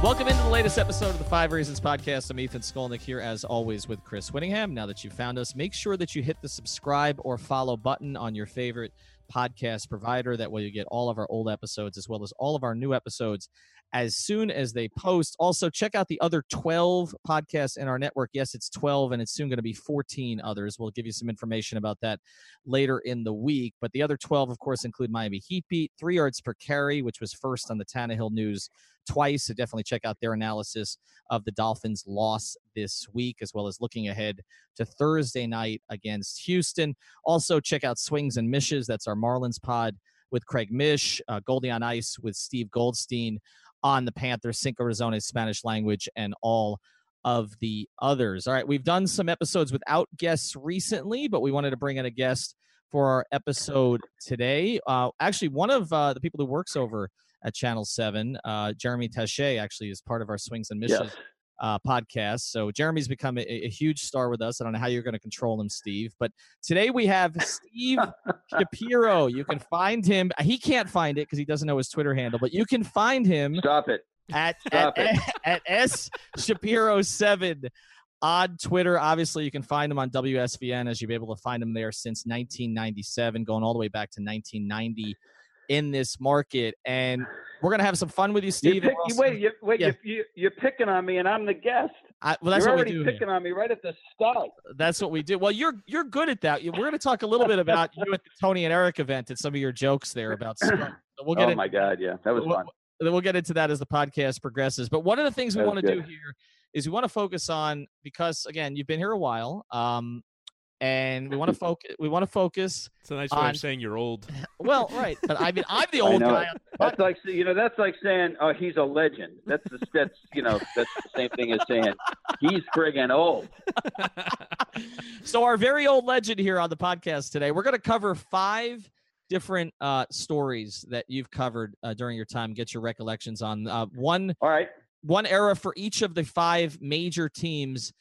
Welcome into the latest episode of the Five Reasons Podcast. I'm Ethan Skolnick here, as always, with Chris Wittyngham. Now that you found us, make sure that you hit the subscribe or follow button on your favorite podcast provider. That way, you get all of our old episodes as well as all of our new episodes as soon as they post. Also, check out the other 12 podcasts in our network. Yes, it's 12, and it's soon going to be 14 others. We'll give you some information about that later in the week. But the other 12, of course, include Miami Heat Beat, three yards per carry, which was first on the Tannehill News twice. So definitely check out their analysis of the Dolphins' loss this week, as well as looking ahead to Thursday night against Houston. Also, check out Swings and Mishes. That's our Marlins pod with Craig Mish, uh, Goldie on Ice with Steve Goldstein on the Panthers, Cinco Razones, Spanish language, and all of the others. All right, we've done some episodes without guests recently, but we wanted to bring in a guest for our episode today. Uh, actually, one of uh, the people who works over at Channel 7, uh, Jeremy Taché, actually is part of our Swings and Mishes. Yes uh, podcast. So Jeremy's become a, a, huge star with us. I don't know how you're going to control him, Steve. But today we have Steve Shapiro. You can find him. He can't find it because he doesn't know his Twitter handle, but you can find him. Stop it. At Stop at, it. at, S Shapiro seven on Twitter. Obviously, you can find him on WSVN as you've been able to find him there since 1997, going all the way back to 1990 in this market. And we're gonna have some fun with you, Steve. Pick, you, wait, you, wait, Yeah. you, you, you're picking on me, and I'm the guest. I, well, that's you're what already we do. here. picking on me right at the start. That's what we do. Well, you're you're good at that. We're going to talk a little bit about you at the Tony and Eric event and some of your jokes there about. So we'll get oh in- my God, yeah, that was we'll- fun. then we'll get into that as the podcast progresses. But one of the things we want to do here is we want to focus on because again, you've been here a while, um, and we want to focus. We want to focus. It's a nice way on- of saying you're old. Well, right, but I mean, I'm the old guy. it. on the That's like you know, that's like saying, "Oh, he's a legend." That's the, that's you know, that's the same thing as saying he's friggin' old. so our very old legend here on the podcast today we're going to cover five different uh, stories that you've covered uh, during your time get your recollections on uh, one All right, one era for each of the five major teams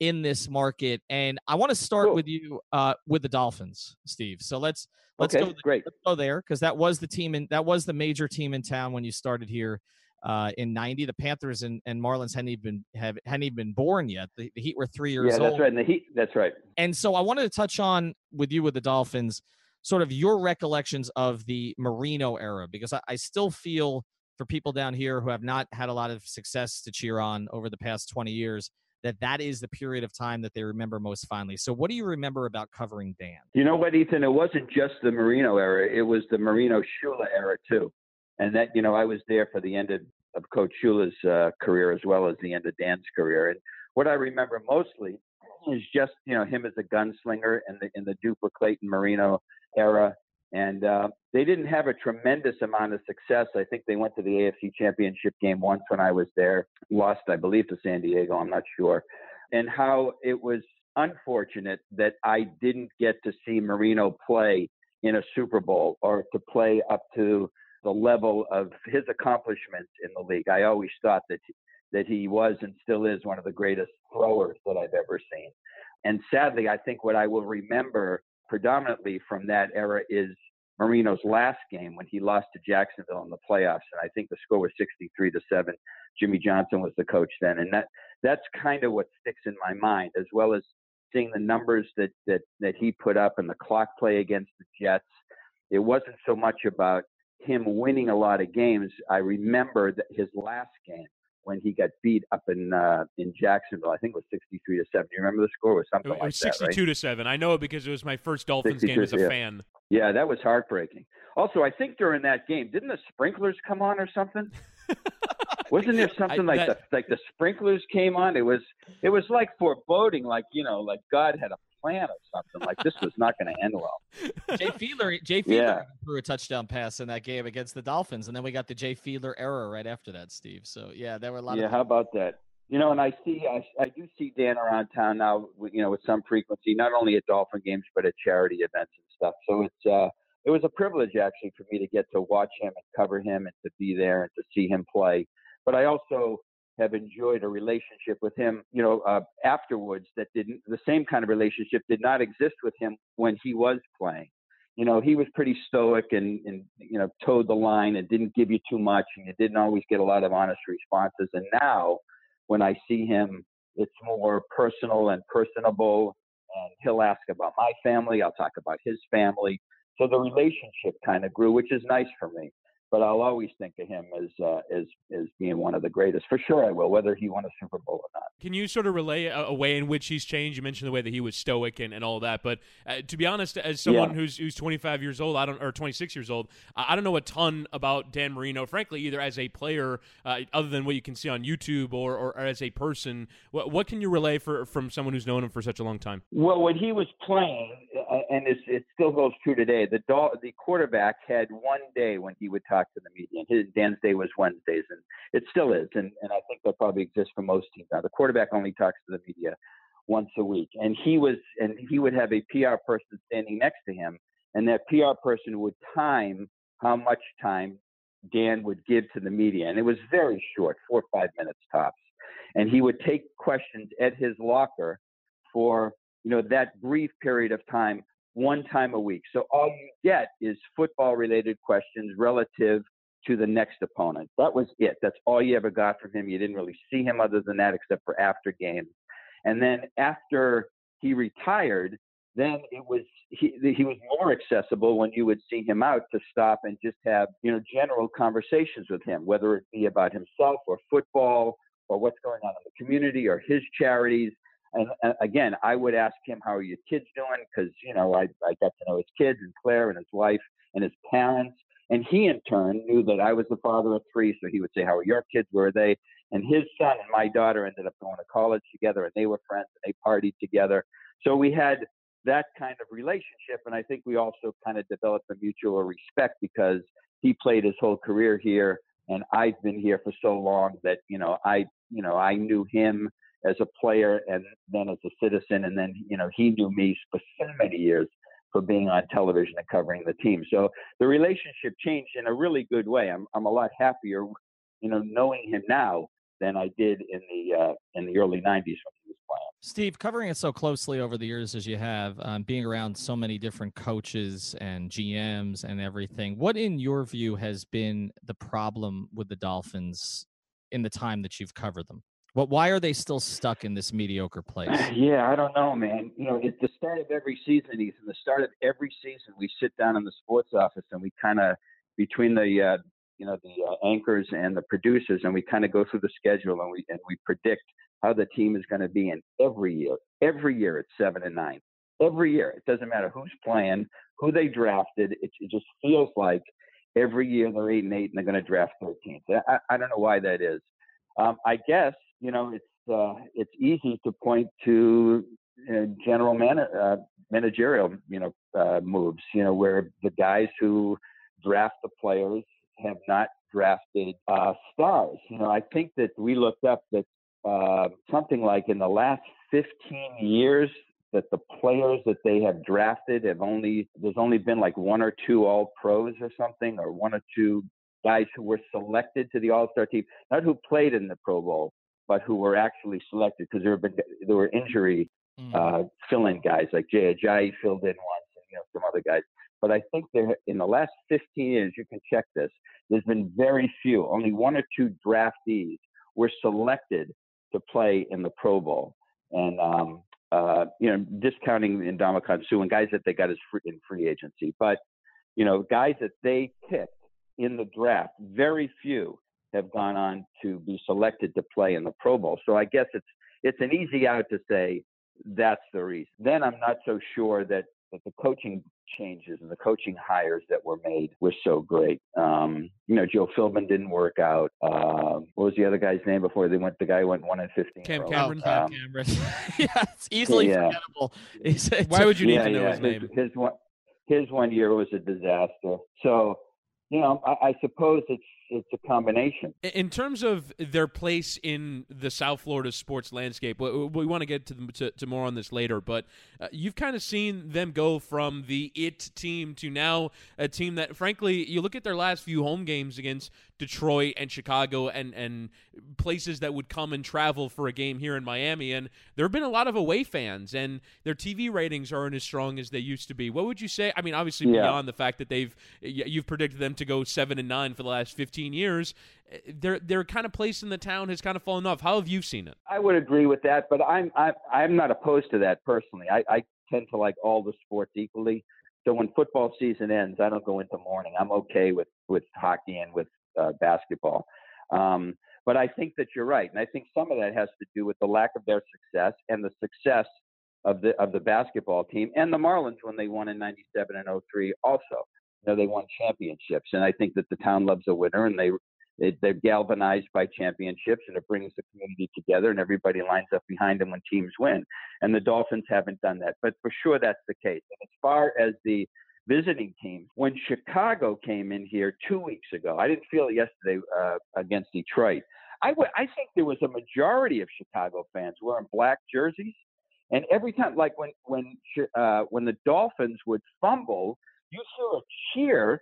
in this market and i want to start Cool. with you uh, with the dolphins steve so let's let's okay, go great. let's go there because that was the team and that was the major team in town when you started here uh, in 90 the panthers and, and marlins hadn't even have hadn't even been born yet the, the heat were three years Yeah, old that's right. And the heat. That's right. and so I wanted to touch on with you with the Dolphins, sort of your recollections of the Marino era, because I, I still feel for people down here who have not had a lot of success to cheer on over the past 20 years, that that is the period of time that they remember most fondly. So what do you remember about covering Dan? You know what, Ethan? It wasn't just the Marino era; it was the Marino Shula era too. And that, you know, I was there for the end of, of Coach Shula's uh, career as well as the end of Dan's career. And what I remember mostly is just, you know, him as a gunslinger in the in the Duper Clayton Marino era. And uh, they didn't have a tremendous amount of success. I think they went to the AFC Championship game once when I was there, lost, I believe, to San Diego. I'm not sure. And how it was unfortunate that I didn't get to see Marino play in a Super Bowl or to play up to the level of his accomplishments in the league. I always thought that that he was and still is one of the greatest throwers that I've ever seen. And sadly, I think what I will remember predominantly from that era is Marino's last game when he lost to Jacksonville in the playoffs, and I think the score was 63 to seven. Jimmy Johnson was the coach then, and that that's kind of what sticks in my mind, as well as seeing the numbers that that that he put up and the clock play against the Jets. It wasn't so much about him winning a lot of games. I remember that his last game when he got beat up in uh, in Jacksonville. I think it was 63 to seven. You remember the score? It was It something was like that, right? 62 to 7. I know it because it was my first Dolphins game as a yeah. fan. Yeah, that was heartbreaking. Also, I think during that game, didn't the sprinklers come on or something? Wasn't there something like that- the like the sprinklers came on? It was it was like foreboding, like you know, like God had a plan or something. Like this was not going to end well. Jay Fiedler, Jay Fiedler yeah. threw a touchdown pass in that game against the Dolphins, and then we got the Jay Fiedler error right after that, Steve. So yeah, there were a lot. Yeah, of- how about that? You know, and I see, I, I do see Dan around town now, you know, with some frequency, not only at Dolphin games but at charity events and stuff. So it's uh, it was a privilege actually for me to get to watch him and cover him and to be there and to see him play. But I also have enjoyed a relationship with him, you know, uh, afterwards that didn't, the same kind of relationship did not exist with him when he was playing. You know, he was pretty stoic and, and, you know, toed the line and didn't give you too much and you didn't always get a lot of honest responses. And now when I see him, it's more personal and personable and he'll ask about my family. I'll talk about his family. So the relationship kind of grew, which is nice for me but I'll always think of him as uh, as as being one of the greatest. For sure, I will, whether he won a Super Bowl or not. Can you sort of relay a, a way in which he's changed? You mentioned the way that he was stoic and, and all that, but uh, to be honest, as someone yeah. who's who's 25 years old, I don't or 26 years old, I don't know a ton about Dan Marino, frankly, either as a player, uh, other than what you can see on YouTube, or, or, or as a person. What, what can you relay for from someone who's known him for such a long time? Well, when he was playing, uh, and it still holds true today, the the quarterback had one day when he would talk to the media. And his Dan's day was Wednesdays, and it still is. And and I think that probably exists for most teams now. The quarterback only talks to the media once a week, and he was and he would have a PR person standing next to him, and that PR person would time how much time Dan would give to the media, and it was very short, four or five minutes tops. And he would take questions at his locker for you know that brief period of time one time a week. So all you get is football related questions relative to the next opponent. That was it. That's all you ever got from him. You didn't really see him other than that, except for after games. And then after he retired, then it was he, he was more accessible when you would see him out to stop and just have you know general conversations with him, whether it be about himself or football or what's going on in the community or his charities. And uh, again, I would ask him, "How are your kids doing?" Because you know, I I got to know his kids and Claire and his wife and his parents, and he in turn knew that I was the father of three, so he would say, "How are your kids? Where are they?" And his son and my daughter ended up going to college together, and they were friends, and they partied together. So we had that kind of relationship, and I think we also kind of developed a mutual respect because he played his whole career here, and I've been here for so long that you know I you know I knew him as a player and then as a citizen. And then, you know, he knew me for so many years for being on television and covering the team. So the relationship changed in a really good way. I'm, I'm a lot happier, you know, knowing him now than I did in the uh, in the early '90s when he was playing. Steve, covering it so closely over the years as you have, um, being around so many different coaches and GMs and everything, what in your view has been the problem with the Dolphins in the time that you've covered them? What? Why are they still stuck in this mediocre place? Yeah, I don't know, man. You know, at the start of every season, Ethan. The start of every season, we sit down in the sports office and we kind of between the uh, you know the uh, anchors and the producers, and we kind of go through the schedule and we and we predict how the team is going to be. in every year, every year, it's seven and nine. Every year, it doesn't matter who's playing, who they drafted. It, it just feels like every year they're eight and eight, and they're going to draft 13th. I, I don't know why that is. Um, I guess you know, it's uh, it's easy to point to uh, general man- uh, managerial, you know, uh, moves. You know, where the guys who draft the players have not drafted uh, stars. You know, I think that we looked up that uh, something like in the last 15 years that the players that they have drafted have only there's only been like one or two all pros or something or one or two guys who were selected to the all-star team not who played in the pro bowl but who were actually selected because there have been there were injury mm. uh, fill-in guys like Jay Ajayi filled in once, and you know some other guys. But I think there in the last 15 years, you can check this. There's been very few, only one or two draftees were selected to play in the Pro Bowl, and um, uh, you know discounting Ndamukong Suh and guys that they got as free, in free agency, but you know guys that they picked in the draft, very few have gone on to be selected to play in the Pro Bowl. So I guess it's it's an easy out to say that's the reason. Then I'm not so sure that, that the coaching changes and the coaching hires that were made were so great. Um, you know, Joe Philbin didn't work out. Um, what was the other guy's name before they went? The guy went one in fifteen. Cam Cameron. Oh, Cam Cameron. yeah, it's easily yeah. forgettable. It's, it's Why would you need yeah, to know yeah. his name? His, his one, his one year was a disaster. So, you know, I, I suppose it's it's a combination. In terms of their place in the South Florida sports landscape, we, we want to get to, to, to, more on this later, but uh, you've kind of seen them go from the it team to now a team that, frankly, you look at their last few home games against Detroit and Chicago and, and places that would come and travel for a game here in Miami, and there have been a lot of away fans, and their TV ratings aren't as strong as they used to be. What would you say? I mean, obviously, yeah. beyond the fact that they've you've predicted them to go seven and nine for the last 15 15 years, eh, their their kind of place in the town has kind of fallen off. How have you seen it? I would agree with that, but I'm I'm, I'm not opposed to that personally. I, I tend to like all the sports equally. So when football season ends, I don't go into mourning. I'm okay with with hockey and with uh, basketball. Um, but I think that you're right, and I think some of that has to do with the lack of their success and the success of the of the basketball team and the Marlins when they won in '97 and 03 also know they won championships, and I think that the town loves a winner, and they they're galvanized by championships, and it brings the community together, and everybody lines up behind them when teams win. And the Dolphins haven't done that, but for sure that's the case. And as far as the visiting teams, when Chicago came in here two weeks ago, I didn't feel it yesterday uh, against Detroit. I, w- I think there was a majority of Chicago fans wearing black jerseys, and every time, like when when uh, when the Dolphins would fumble you saw a cheer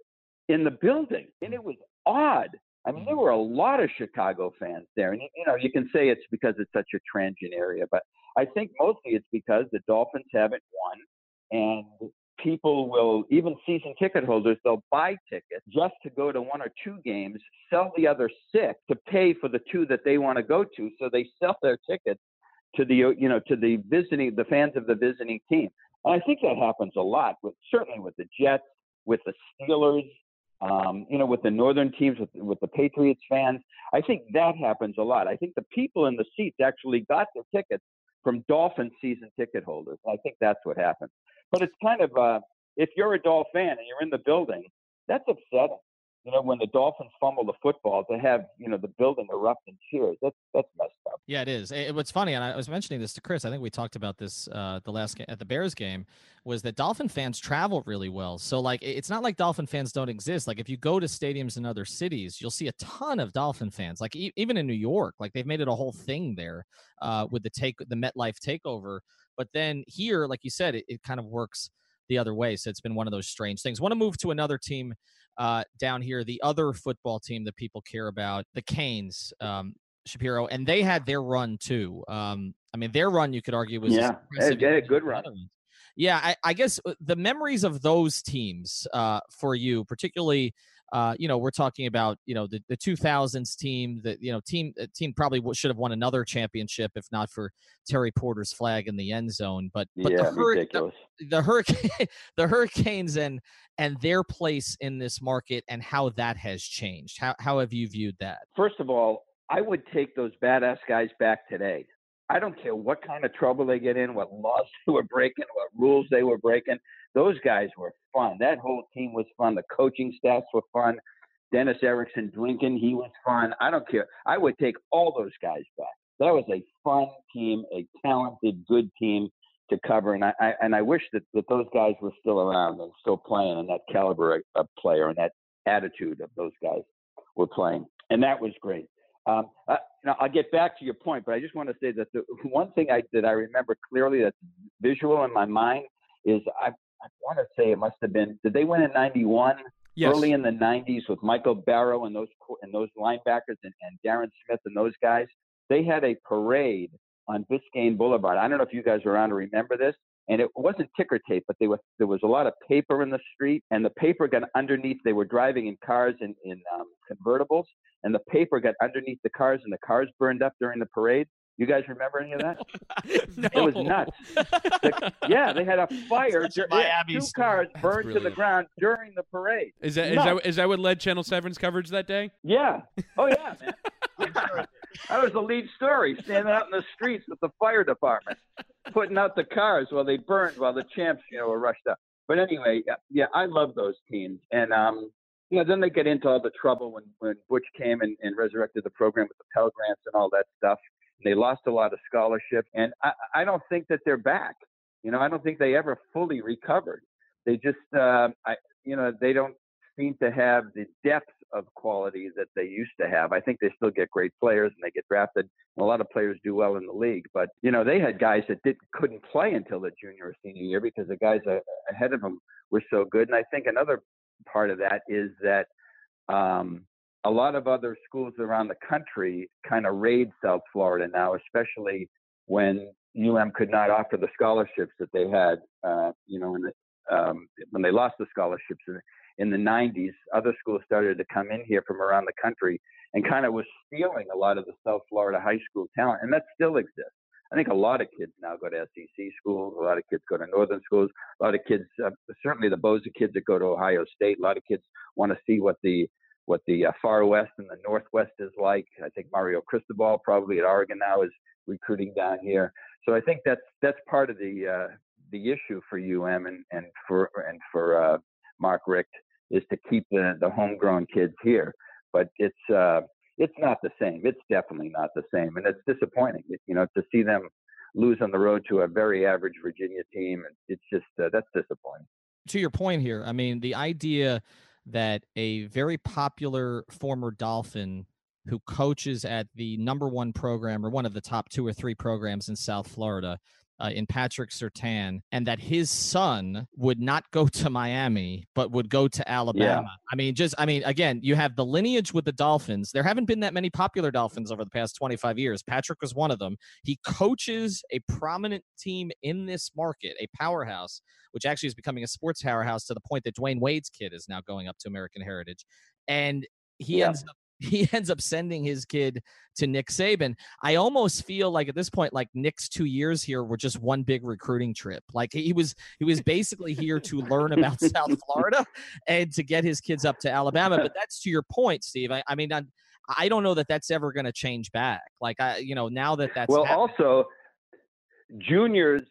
in the building, and it was odd. I mean, there mm-hmm. were a lot of Chicago fans there, and you know, you can say it's because it's such a transient area, but I think mostly it's because the Dolphins haven't won, and people will, even season ticket holders, they'll buy tickets just to go to one or two games, sell the other six to pay for the two that they want to go to, so they sell their tickets to the you know to the visiting the fans of the visiting team. And I think that happens a lot with certainly with the Jets, with the Steelers, um, you know, with the northern teams, with with the Patriots fans. I think that happens a lot. I think the people in the seats actually got their tickets from Dolphin season ticket holders. I think that's what happened. But it's kind of uh, if you're a Dolphin fan and you're in the building, that's upsetting you know, when the Dolphins fumble the football, to have you know the building erupt in cheers. That's that's messed up. Yeah, it is. It, what's funny, and I was mentioning this to Chris. I think we talked about this uh, the last game at the Bears game, was that Dolphin fans travel really well. So like, it's not like Dolphin fans don't exist. Like if you go to stadiums in other cities, you'll see a ton of Dolphin fans. Like e- even in New York, like they've made it a whole thing there uh, with the take the MetLife takeover. But then here, like you said, it, it kind of works the other way. So it's been one of those strange things. Want to move to another team uh, down here, the other football team that people care about, the Canes, um, Shapiro, and they had their run too. Um, I mean, their run you could argue was yeah, they had a good run. Yeah, I, I, guess uh, the memories of those teams uh, for you, particularly uh, you know, we're talking about you know the, the 2000s team that you know team team probably should have won another championship if not for Terry Porter's flag in the end zone. But but yeah, the, ridiculous. the, the hurricane the Hurricanes and and their place in this market and how that has changed. How how have you viewed that? First of all, I would take those badass guys back today. I don't care what kind of trouble they get in, what laws they were breaking, what rules they were breaking. Those guys were fun. That whole team was fun. The coaching staffs were fun. Dennis Erickson drinking, he was fun. I don't care. I would take all those guys back. That was a fun team, a talented, good team to cover. And I, I and I wish that, that those guys were still around and still playing and that caliber of player and that attitude of those guys were playing. And that was great. Um, uh, you know, I'll get back to your point, but I just want to say that the one thing I, that I remember clearly that's visual in my mind is I, I want to say it must have been, did they win in 91? Yes. Early in the 90s with Michael Barrow and those, and those linebackers and, and Darrin Smith and those guys. They had a parade on Biscayne Boulevard. I don't know if you guys were around to remember this. And it wasn't ticker tape, but were, there was a lot of paper in the street, and the paper got underneath. They were driving in cars in, in um, convertibles, and the paper got underneath the cars, and the cars burned up during the parade. You guys remember any of that? no. It was nuts. The, yeah, they had a fire. Two cars burned to the ground during the parade. Is that is that is that what led Channel 7's coverage that day? Yeah. Oh yeah, man. that was the lead story. Standing out in the streets with the fire department, putting out the cars while they burned, while the champs, you know, were rushed up. but anyway, yeah, I love those teams, and um, you know, then they get into all the trouble when when Butch came and, and resurrected the program with the Pell Grants and all that stuff. They lost a lot of scholarship, and I, I don't think that they're back. You know, I don't think they ever fully recovered. They just, uh, I, you know, they don't seem to have the depth of quality that they used to have. I think they still get great players and they get drafted. A lot of players do well in the league, but you know they had guys that did couldn't play until the junior or senior year because the guys ahead of them were so good. And I think another part of that is that um, a lot of other schools around the country kind of raid South Florida now, especially when UM could not offer the scholarships that they had. Uh, you know, the, um, when they lost the scholarships in, the 90s, other schools started to come in here from around the country and kind of was stealing a lot of the South Florida high school talent, and that still exists. I think a lot of kids now go to SEC schools. A lot of kids go to northern schools. A lot of kids, uh, certainly the Bosa kids that go to Ohio State. A lot of kids want to see what the what the uh, far west and the northwest is like. I think Mario Cristobal probably at Oregon now is recruiting down here. So I think that's that's part of the uh, the issue for UM and, and for and for uh, Mark Richt is to keep the, the homegrown kids here. But it's uh, it's not the same. It's definitely not the same, and it's disappointing. You know, to see them lose on the road to a very average Virginia team, And it's just uh, that's disappointing. To your point here, I mean, the idea that a very popular former Dolphin who coaches at the number one program or one of the top two or three programs in South Florida uh, in Patrick Surtain, and that his son would not go to Miami, but would go to Alabama. Yeah. I mean, just, I mean, again, you have the lineage with the Dolphins. There haven't been that many popular Dolphins over the past 25 years. Patrick was one of them. He coaches a prominent team in this market, a powerhouse, which actually is becoming a sports powerhouse to the point that Dwyane Wade's kid is now going up to American Heritage. And he yeah. ends up he ends up sending his kid to Nick Saban. I almost feel like at this point, like Nick's two years here were just one big recruiting trip. Like he was he was basically here to learn about South Florida and to get his kids up to Alabama. But that's to your point, Steve. I, I mean, I, I don't know that that's ever going to change back. Like I, you know, now that that's well, happened, also Junior's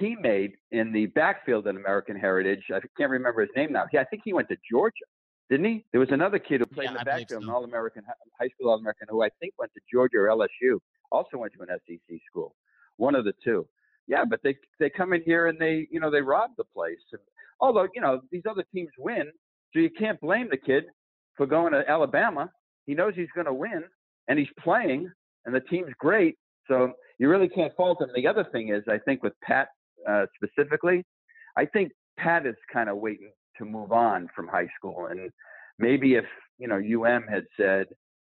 teammate in the backfield in American Heritage. I can't remember his name now. Yeah, I think he went to Georgia didn't he? There was another kid who played yeah, in the backfield, so. an All-American, high school All-American, who I think went to Georgia or LSU. Also went to an SEC school. One of the two. Yeah, but they they come in here and they you know they rob the place. Although you know these other teams win, so you can't blame the kid for going to Alabama. He knows he's going to win, and he's playing, and the team's great. So you really can't fault him. The other thing is, I think with Pat uh, specifically, I think Pat is kind of waiting to move on from high school. And maybe if, you know, UM had said,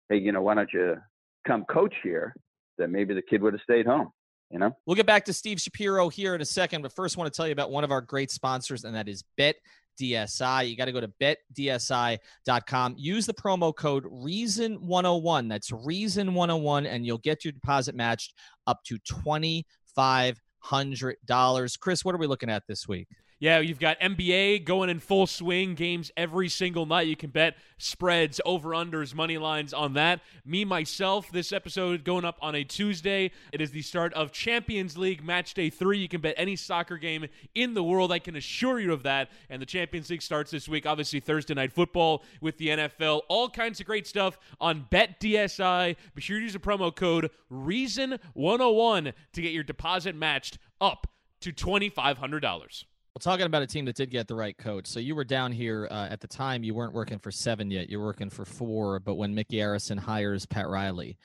hey, you know, why don't you come coach here, then maybe the kid would have stayed home. You know? We'll get back to Steve Shapiro here in a second, but first, I want to tell you about one of our great sponsors, and that is Bet DSI. You got to go to betdsi.com. Use the promo code REASON101. That's REASON101, and you'll get your deposit matched up to $2,500. Chris, what are we looking at this week? Yeah, you've got NBA going in full swing, games every single night. You can bet spreads, over unders, money lines on that. Me, myself, this episode going up on a Tuesday. It is the start of Champions League match day three. You can bet any soccer game in the world. I can assure you of that. And the Champions League starts this week. Obviously, Thursday night football with the NFL. All kinds of great stuff on BetDSI. Be sure to use the promo code REASON101 to get your deposit matched up to $2,500. Well, talking about a team that did get the right coach. So you were down here uh, at the time. You weren't working for seven yet. You're working for four. But when Micky Arison hires Pat Riley,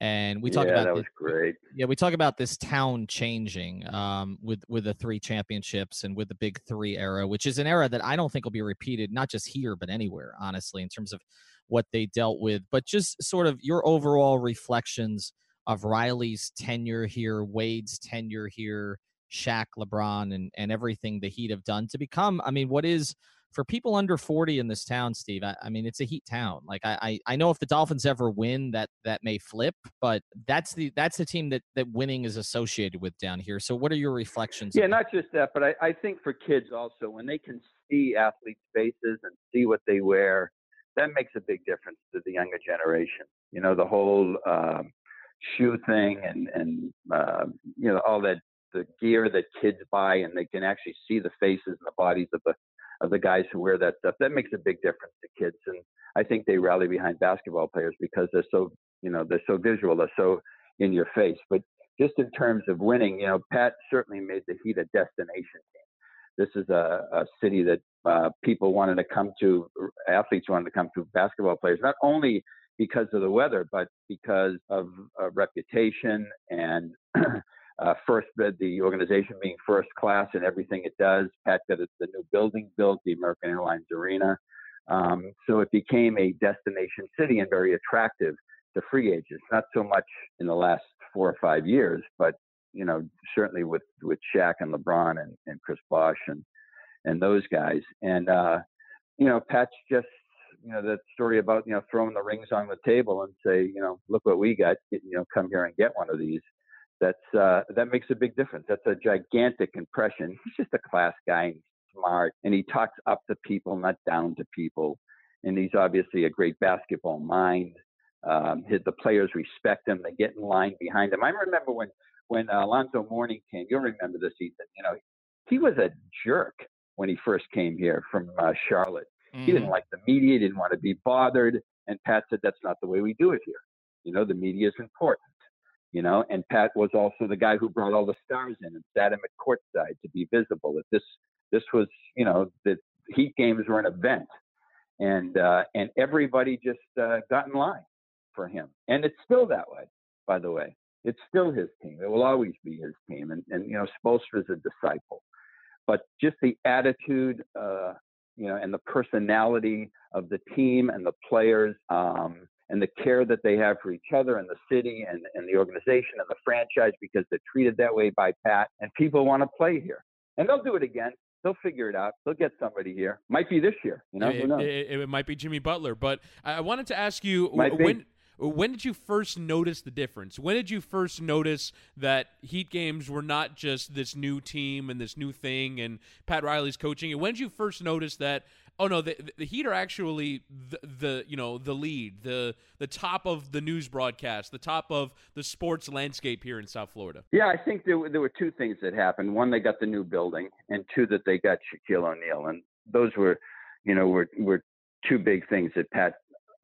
and we talk yeah, about that this, was great. Yeah, we talk about this town changing um, with with the three championships and with the Big Three era, which is an era that I don't think will be repeated, not just here but anywhere. Honestly, in terms of what they dealt with, but just sort of your overall reflections of Riley's tenure here, Wade's tenure here, Shaq, LeBron, and and everything the Heat have done to become. I mean, what is for people under 40 in this town, Steve? I, I mean, it's a Heat town. Like I, I, I know if the Dolphins ever win, that that may flip, but that's the that's the team that that winning is associated with down here. So, what are your reflections? Yeah, not just that, but I, I think for kids also when they can see athletes' faces and see what they wear, that makes a big difference to the younger generation. You know, the whole. Um, shoe thing and and uh, you know all that the gear that kids buy and they can actually see the faces and the bodies of the of the guys who wear that stuff. That makes a big difference to kids, and I think they rally behind basketball players because they're so you know they're so visual, they're so in your face. But just in terms of winning, you know, Pat certainly made the Heat a destination team. This is a, a city that uh, people wanted to come to, athletes wanted to come to, basketball players, not only because of the weather, but because of uh, reputation and uh, first the organization being first class in everything it does. Pat got the new building built, the American Airlines Arena. Um, so it became a destination city and very attractive to free agents. Not so much in the last four or five years, but you know certainly with with Shaq and LeBron and, and Chris Bosh and and those guys. And uh, you know, Pat's just you know that story about you know throwing the rings on the table and say you know look what we got you know come here and get one of these that's uh, that makes a big difference that's a gigantic impression he's just a class guy smart and he talks up to people not down to people and he's obviously a great basketball mind um, his, the players respect him they get in line behind him i remember when when uh, alonzo mourning came you'll remember this season you know he was a jerk when he first came here from uh, charlotte Mm-hmm. He didn't mm-hmm. like the media, he didn't want to be bothered. And Pat said, that's not the way we do it here. You know, the media is important. You know, and Pat was also the guy who brought all the stars in and sat him at courtside to be visible. That this this was, you know, the Heat games were an event, and uh, and everybody just uh, got in line for him. And it's still that way, by the way. It's still his team. It will always be his team. And and you know, Spoelstra's a disciple, but just the attitude uh, you know, and the personality of the team and the players, um, and the care that they have for each other and the city and, and the organization and the franchise because they're treated that way by Pat. And people want to play here. And they'll do it again. They'll figure it out. They'll get somebody here. Might be this year. You know, it, it, it might be Jimmy Butler. But I wanted to ask you might when. Be when did you first notice the difference? When did you first notice that Heat games were not just this new team and this new thing and Pat Riley's coaching? And when did you first notice that oh no, the, the Heat are actually the, the, you know the lead, the the top of the news broadcast, the top of the sports landscape here in South Florida? Yeah, I think there were, there were two things that happened. One, they got the new building, and two, that they got Shaquille O'Neal, and those were, you know, were were two big things that Pat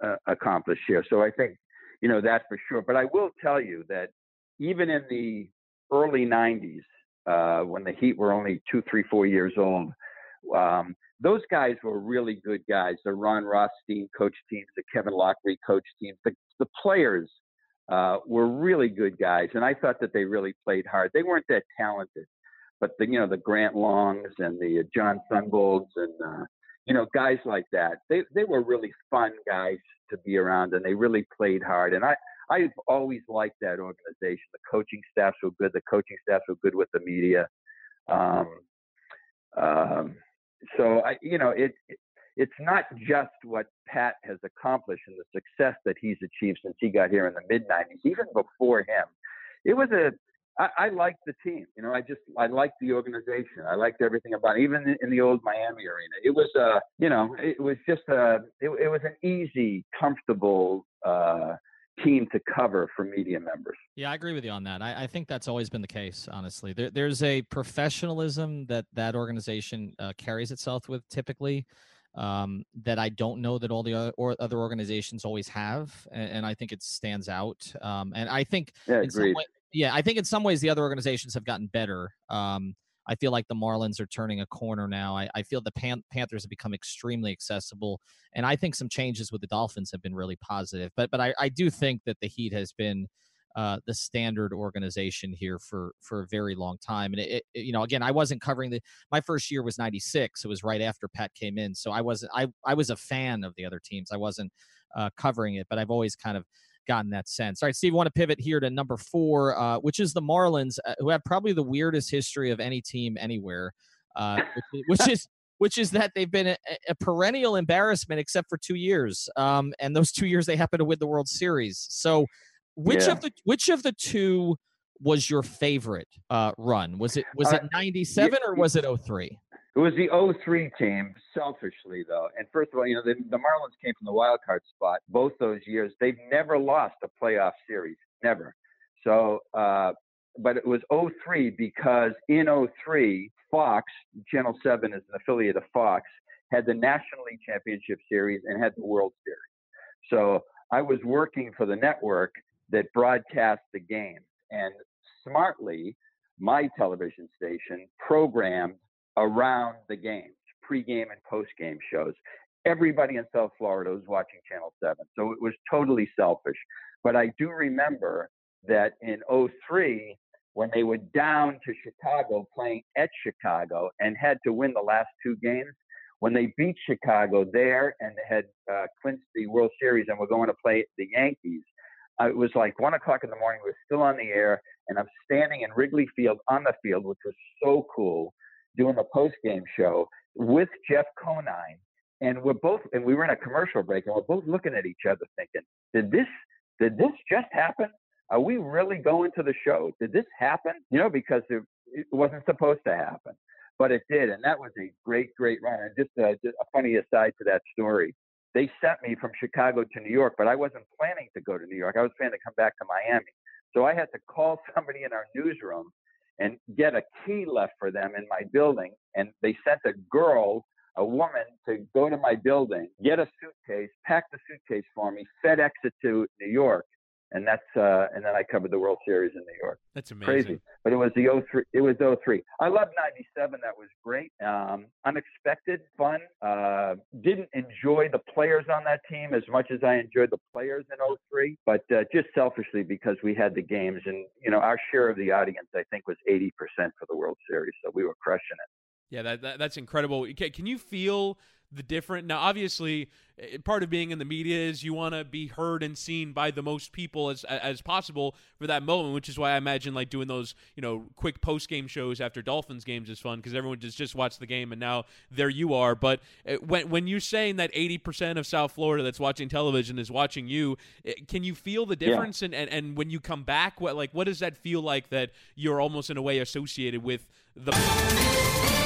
uh, accomplished here. So I think you know that for sure. But I will tell you that even in the early '90s, uh, when the Heat were only two, three, four years old, um, those guys were really good guys. The Ron Rothstein coach teams, the Kevin Loughery coach teams, the, the players uh, were really good guys, and I thought that they really played hard. They weren't that talented, but the you know the Grant Longs and the uh, Jon Sundvolds and uh, you know guys like that. They they were really fun guys to be around, and they really played hard. And I I've always liked that organization. The coaching staffs were good. The coaching staffs were good with the media. Um, um, so I, you know, it, it it's not just what Pat has accomplished and the success that he's achieved since he got here in the mid '90s. Even before him, it was a I, I liked the team. You know, I just I liked the organization. I liked everything about it. even in, the old Miami arena. It was uh you know it was just a it, it was an easy, comfortable uh, team to cover for media members. Yeah, I agree with you on that. I, I think that's always been the case. Honestly, there, there's a professionalism that that organization uh, carries itself with typically. Um, that I don't know that all the other, or other organizations always have, and, and, I think it stands out. Um, and I think yeah, in some way, yeah, I think in some ways the other organizations have gotten better. Um, I feel like the Marlins are turning a corner now. I, I feel the Pan- Panthers have become extremely accessible, and I think some changes with the Dolphins have been really positive. But but I, I do think that the Heat has been uh, the standard organization here for for a very long time. And it, it, you know, again, I wasn't covering the. My first year was '96. It was right after Pat came in, so I wasn't. I I was a fan of the other teams. I wasn't uh, covering it, but I've always kind of gotten that sense. All right, Steve, want to pivot here to number four, uh, which is the Marlins, uh, who have probably the weirdest history of any team anywhere, uh, which, which is which is that they've been a, a perennial embarrassment except for two years, um, and those two years they happen to win the World Series. So, which yeah. of the which of the two was your favorite uh, run? Was it was it '97 uh, or was it 03? It was the 03 team, selfishly though. And first of all, you know, the, the Marlins came from the wild card spot both those years. They've never lost a playoff series, never. So uh, but it was 03 because in 03, Fox, Channel 7 is an affiliate of Fox, had the National League Championship Series and had the World Series. So I was working for the network that broadcast the games. And smartly, my television station programmed around the games, pregame and postgame shows. Everybody in South Florida was watching Channel 7. So it was totally selfish. But I do remember that in 03, when they were down to Chicago playing at Chicago and had to win the last two games, when they beat Chicago there and had uh, clinched the World Series and were going to play the Yankees, uh, it was like one o'clock in the morning. We were still on the air, and I'm standing in Wrigley Field on the field, which was so cool, doing the post game show with Jeff Conine. And we're both, and we were in a commercial break, and we're both looking at each other, thinking, "Did this, did this just happen? Are we really going to the show? Did this happen? You know, because it, it wasn't supposed to happen, but it did, and that was a great, great run. And just, uh, just a funny aside to that story, they sent me from Chicago to New York, but I wasn't planning to go to New York. I was planning to come back to Miami. So I had to call somebody in our newsroom and get a key left for them in my building. And they sent a girl, a woman, to go to my building, get a suitcase, pack the suitcase for me, FedEx it to New York, and that's uh, and then I covered the World Series in New York. That's amazing. Crazy, but it was the 03. It was 03. I love '97. That was great. Um, unexpected, fun. Uh, didn't enjoy the players on that team as much as I enjoyed the players in 03, but uh, just selfishly because we had the games and you know our share of the audience I think was 80% for the World Series, so we were crushing it. Yeah, that, that that's incredible. Okay, can you feel the different. Now obviously eh, part of being in the media is you want to be heard and seen by the most people as as possible for that moment which is why i imagine like doing those you know quick post game shows after dolphins games is fun because everyone just just watch the game and now there you are. But eh, when when you're saying that 80% of south florida that's watching television is watching you eh, can you feel the difference? Yeah. and, and and when you come back what like what does that feel like that you're almost in a way associated with the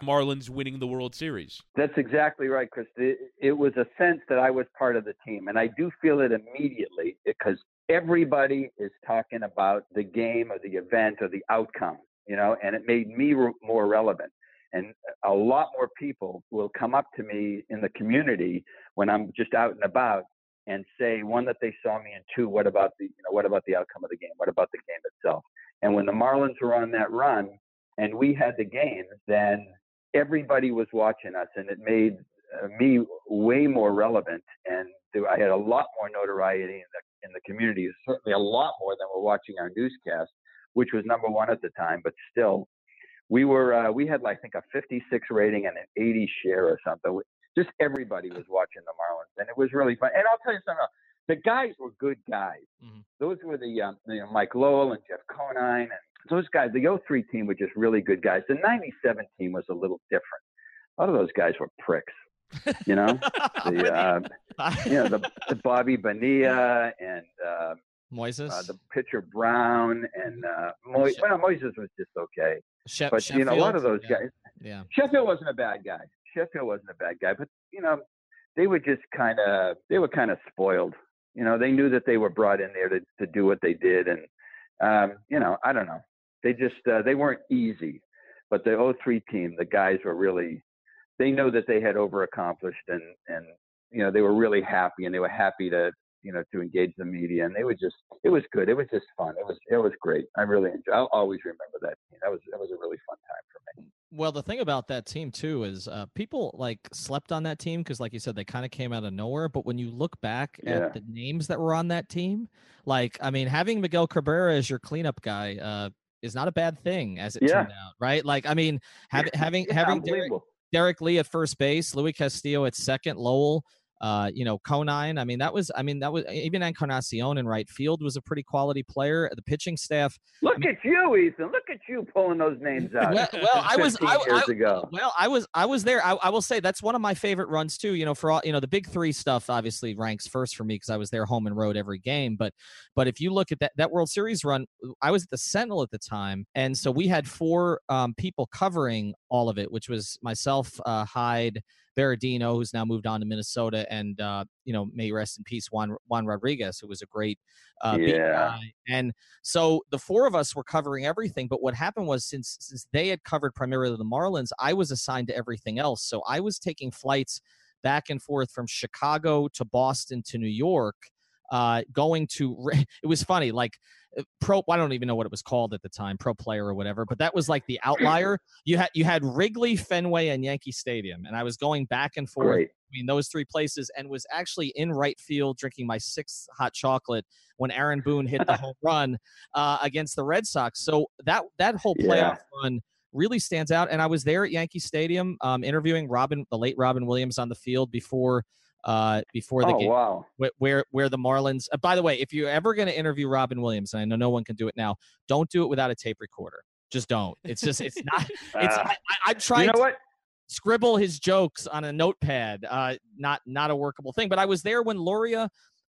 Marlins winning the World Series. That's exactly right, Chris. It, it, was a sense that I was part of the team, and I do feel it immediately because everybody is talking about the game or the event or the outcome, you know, and it made me re- more relevant. And a lot more people will come up to me in the community when I'm just out and about and say, one, that they saw me, and two, what about the, you know, what about the outcome of the game? What about the game itself? And when the Marlins were on that run, and we had the game, then everybody was watching us, and it made uh, me way more relevant. And I had a lot more notoriety in the in the community. Certainly a lot more than we're watching our newscast, which was number one at the time. But still, we were uh, we had I think a 56 rating and an 80 share or something. Just everybody was watching the Marlins, and it was really fun. And I'll tell you something. Else. The guys were good guys. Mm-hmm. Those were the um, you know, Mike Lowell and Jeff Conine and those guys, the 03 team were just really good guys. The 97 team was a little different. A lot of those guys were pricks, you know, the, uh, you know, the, the Bobby Bonilla and, uh, Moises, uh, the pitcher Brown and uh, Mo- well, Moises was just okay, Shep- but Sheffield, you know, a lot of those yeah. guys. Yeah, Sheffield wasn't a bad guy. Sheffield wasn't a bad guy, but you know, they were just kind of they were kind of spoiled. You know, they knew that they were brought in there to to do what they did, and um, you know, I don't know. They just uh, they weren't easy. But the 03 team, the guys were really they know that they had overaccomplished and and you know they were really happy and they were happy to you know to engage the media and they were just it was good. It was just fun. It was it was great. I really enjoy i'll always remember that team. That was that was a really fun time for me well the thing about that team too is uh, people like slept on that team because like you said they kind of came out of nowhere but when you look back Yeah. at the names that were on that team like i mean having miguel cabrera as your cleanup guy uh, is not a bad thing as it Yeah. turned out right like i mean having having Yeah, having Derek. Derrek Lee at first base, Luis Castillo at second, Lowell, Uh, you know, Conine. I mean, that was. I mean, that was even Encarnacion in right field was a pretty quality player. The pitching staff. Look I mean, at you, Ethan. Look at you pulling those names out. Well, well I was. I, years I, ago. Well, I was. I was there. I, I will say that's one of my favorite runs too. You know, for all you know, the big three stuff obviously ranks first for me because I was there home and road every game. But, but if you look at that that World Series run, I was at the Sentinel at the time, and so we had four um, people covering all of it, which was myself, uh, Hyde. Berardino, who's now moved on to Minnesota, and uh, you know, may rest in peace, Juan Juan Rodriguez, who was a great uh, Yeah. guy. And so the four of us were covering everything. But what happened was, since since they had covered primarily the Marlins, I was assigned to everything else. So I was taking flights back and forth from Chicago to Boston to New York. Uh, going to it was funny like pro i don't even know what it was called at the time pro player or whatever but that was like the outlier. You had you had wrigley fenway and yankee stadium and i was going back and forth Great. between those three places and was actually in right field drinking my sixth hot chocolate when aaron boone hit the home run uh, against the red sox. So that that whole playoff run really stands out and i was there at yankee stadium um, interviewing robin the late robin williams on the field before uh, before the Oh game wow. wh- where where the Marlins. Uh, by the way, if you're ever going to interview Robin Williams, and I know no one can do it now, don't do it without a tape recorder. Just don't. It's just it's not. It's Ah. I, I, I'm trying you know to what? scribble his jokes on a notepad. Uh, not not a workable thing. But I was there when Loria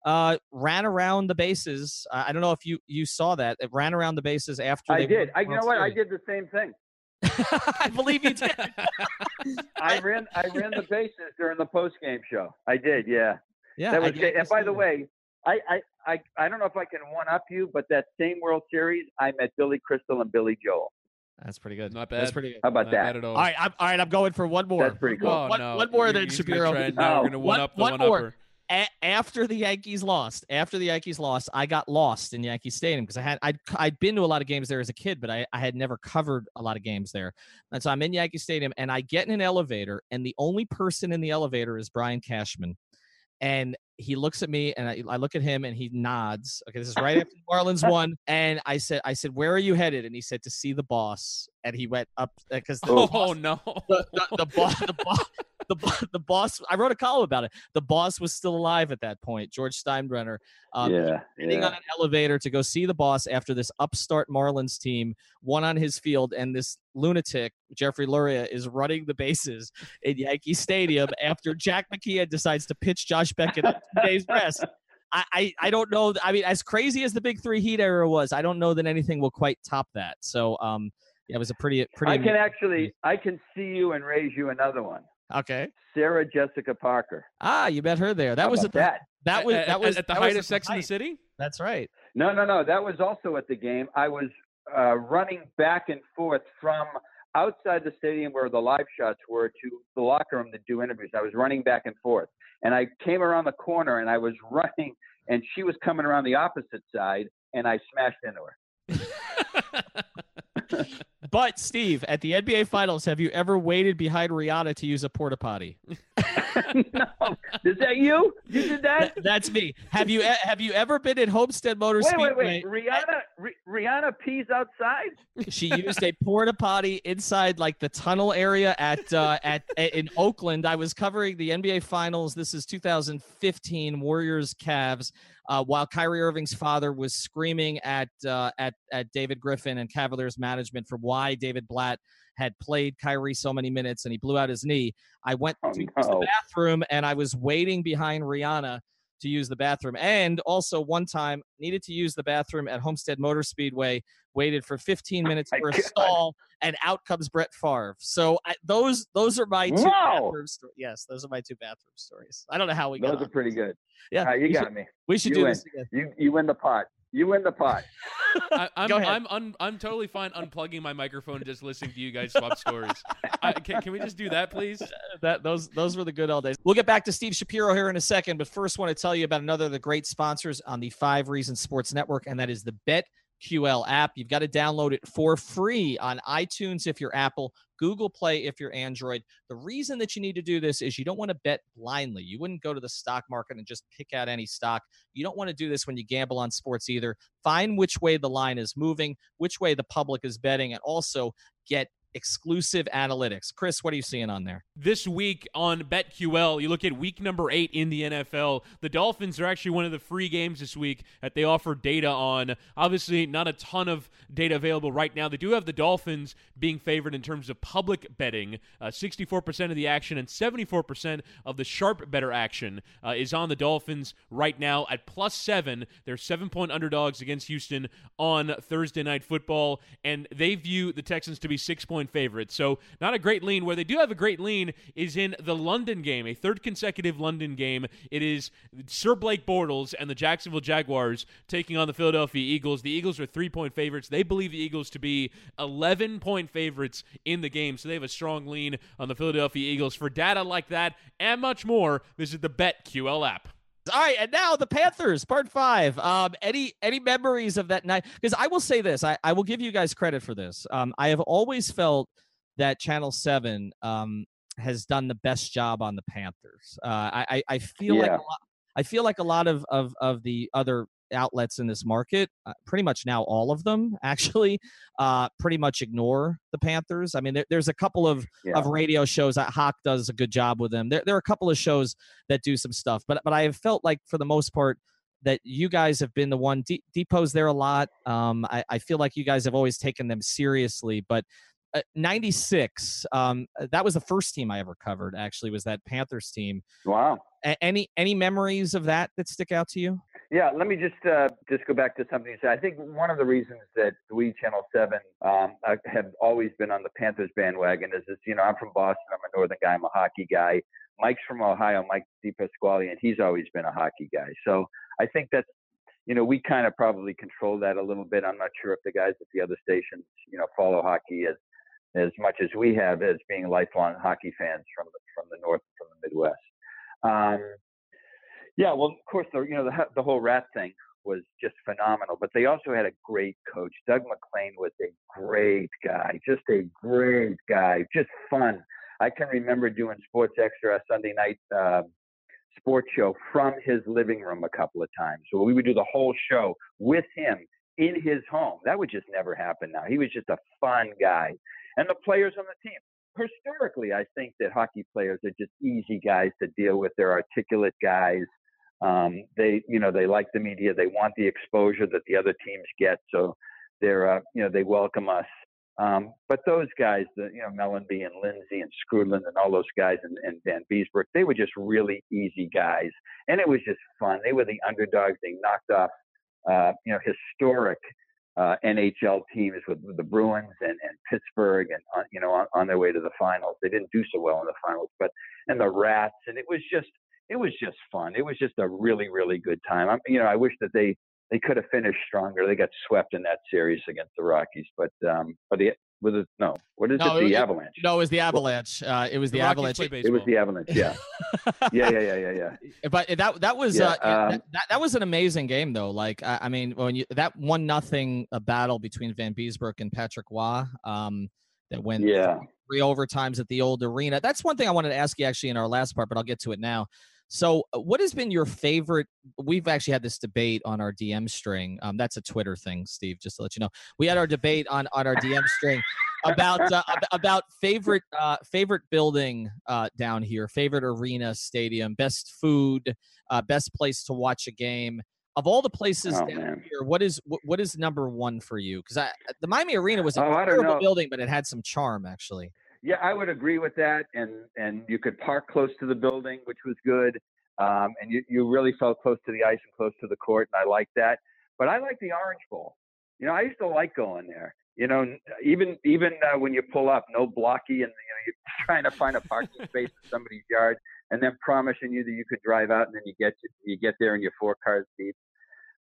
uh ran around the bases. Uh, I don't know if you you saw that. It ran around the bases after I did. I, you know what? I did the same thing. I believe you did. I ran. I ran the bases during the post game show. I did. Yeah. Yeah. that was get great. to And by the that. way, I, I, I, I don't know if I can one up you, but that same World Series, I met Billy Crystal and Billy Joel. that's pretty good. Not bad. That's pretty good. How about Not that? bad at all. All right, I'm, all right. I'm going for one more. That's pretty cool. Oh, One- no. one more You- than you're Shapiro. try- no, Oh. we're gonna one One- up the one one more. upper. A- after the Yankees lost, after the Yankees lost, I got lost in Yankee Stadium because I had I'd I'd been to a lot of games there as a kid, but I, I had never covered a lot of games there. And so I'm in Yankee Stadium and I get in an elevator, and the only person in the elevator is Brian Cashman. And he looks at me and I, I look at him and he nods. Okay, this is right after New Orleans won. And I said, I said, where are you headed? And he said, to see the boss. And he went up because the, Oh, boss- no. the, the, the boss, the boss, the, the boss. I wrote a column about it. The boss was still alive at that point. George Steinbrenner. Um, yeah. Getting yeah. on an elevator to go see the boss after this upstart Marlins team won on his field, and this lunatic Jeffrey Loria is running the bases in Yankee Stadium after Jack McKeon decides to pitch Josh Beckett on two days rest. I, I, I don't know. I mean, as crazy as the Big Three Heat era was, I don't know that anything will quite top that. So, um, yeah, it was a pretty pretty. I can actually, I can see you and raise you another one. okay. Sarah Jessica Parker. Ah, you met her there. That How was at the, that. that was At- that at- was at the that height was of Sex in the. City. That's right. No, no, no. That was also at the game. I was uh, running back and forth from outside the stadium where the live shots were to the locker room to do interviews. I was running back and forth. And I came around the corner and I was running, and she was coming around the opposite side, and I smashed into her. But Steve, at the NBA Finals, have you ever waited behind Rihanna to use a porta potty? no, is that you? You did that? That- that's me. Have you have you ever been at Homestead Motor Wait, Speedway? wait, wait. Rihanna, Ri- Rihanna pees outside. She used a porta potty inside like the tunnel area at uh, at in Oakland. I was covering the NBA Finals. This is 2015 Warriors Cavs. Uh, while Kyrie Irving's father was screaming at uh, at at David Griffin and Cavaliers management for why David Blatt had played Kyrie so many minutes and he blew out his knee, I went Oh, to no. the bathroom and I was waiting behind Rihanna to use the bathroom. And also one time needed to use the bathroom at Homestead Motor Speedway, waited for 15 minutes for a God. stall, and out comes Brett Favre. So I, those those are my two Wow. bathroom stories. Yes, those are my two bathroom stories. I don't know how we got Those are on pretty good. Yeah, you got should, me. we should You do win. this again. You you win the pot. You win the pot. I, I'm Go ahead. I'm un, I'm totally fine unplugging my microphone and just listening to you guys swap stories. I, can, can we just do that, please? that those those were the good old days. We'll get back to Steve Shapiro here in a second, but first want to tell you about another of the great sponsors on the Five Reasons Sports Network, and that is the BetQL app. You've got to download it for free on iTunes if you're Apple, Google Play if you're Android. The reason that you need to do this is you don't want to bet blindly. You wouldn't go to the stock market and just pick out any stock. You don't want to do this when you gamble on sports either. Find which way the line is moving, which way the public is betting, and also get exclusive analytics. Chris, what are you seeing on there? This week on BetQL, you look at week number eight in the NFL. The Dolphins are actually one of the free games this week that they offer data on. Obviously, not a ton of data available right now. They do have the Dolphins being favored in terms of public betting. Uh, 64% of the action and 74% of the sharp better action uh, is on the Dolphins right now at plus seven. They're seven point underdogs against Houston on Thursday Night Football, and they view the Texans to be six point favorites. So, not a great lean. Where they do have a great lean is in the London game, a third consecutive London game. It is Sir Blake Bortles and the Jacksonville Jaguars taking on the Philadelphia Eagles. The Eagles are three point favorites. They believe the Eagles to be 11 point favorites in the game. So, they have a strong lean on the Philadelphia Eagles. For data like that and much more, visit the BetQL app. All right, and now the Panthers, part five. Um, any any memories of that night? Because I will say this, I, I will give you guys credit for this. Um, I have always felt that Channel Seven um has done the best job on the Panthers. Uh, I I feel yeah. like a lot, I feel like a lot of of of the other outlets in this market, uh, pretty much now all of them actually, uh, pretty much ignore the Panthers. I mean, there, there's a couple of, yeah. of radio shows that Hawk does a good job with them. There, there are a couple of shows that do some stuff, but but I have felt like for the most part that you guys have been the one. D- Depot's there a lot. Um, I, I feel like you guys have always taken them seriously, but 96 um, that was the first team i ever covered actually was that panthers team wow A- any any memories of that that stick out to you yeah, let me just uh, just go back to something you said. I think one of the reasons that we Channel Seven um, have always been on the Panthers bandwagon is, this you know I'm from Boston, I'm a Northern guy, I'm a hockey guy. Mike's from Ohio, Mike DePasquale, and he's always been a hockey guy. So I think that's you know we kind of probably control that a little bit. I'm not sure if the guys at the other stations you know follow hockey as as much as we have as being lifelong hockey fans from the, from the north from the Midwest. Um, yeah, well, of course, the you know the the whole rat thing was just phenomenal. But they also had a great coach. Doug MacLean was a great guy, just a great guy, just fun. I can remember doing Sports Extra Sunday night uh, sports show from his living room a couple of times. So we would do the whole show with him in his home. That would just never happen now. He was just a fun guy. And the players on the team. Historically, I think that hockey players are just easy guys to deal with. They're articulate guys. Um, they, you know, they like the media. They want the exposure that the other teams get. So they're, uh, you know, they welcome us. Um, but those guys, the, you know, Mellanby and Lindsay and Skrudland and all those guys and, and Vanbiesbrouck, they were just really easy guys. And it was just fun. They were the underdogs. They knocked off, uh, you know, historic uh, NHL teams with, with the Bruins and, and Pittsburgh and, uh, you know, on, on their way to the finals. They didn't do so well in the finals, but, and the Rats. And it was just, it was just fun. It was just a really, really good time. I'm, you know, I wish that they they could have finished stronger. They got swept in that series against the Rockies, but um, but the was it no? What is no, it? The it, Avalanche? No, it was the Avalanche. Uh, it was the, the Avalanche. It was the Avalanche. Yeah. yeah, yeah, yeah, yeah, yeah. But that that was yeah, uh, um, that, that, that was an amazing game though. Like I, I mean, when you that one nothing a battle between Vanbiesbrouck and Patrick Roy. Um, that went yeah. three overtimes at the old arena. That's one thing I wanted to ask you actually in our last part, but I'll get to it now. So, uh, what has been your favorite? We've actually had this debate on our DM string. Um, that's a Twitter thing, Steve. Just to let you know, we had our debate on on our DM string about uh, about favorite uh, favorite building uh, down here, favorite arena, stadium, best food, uh, best place to watch a game. Of all the places oh, down man. here, what is what, what is number one for you? Because the Miami Arena was a oh, terrible building, but it had some charm actually. Yeah, I would agree with that. And and you could park close to the building, which was good. Um, and you, you really felt close to the ice and close to the court, and I like that. But I like the Orange Bowl. You know, I used to like going there. You know, even even uh, when you pull up, no blocky, and you know, you're trying to find a parking space in somebody's yard, and then promising you that you could drive out, and then you get you get there and you're four cars deep.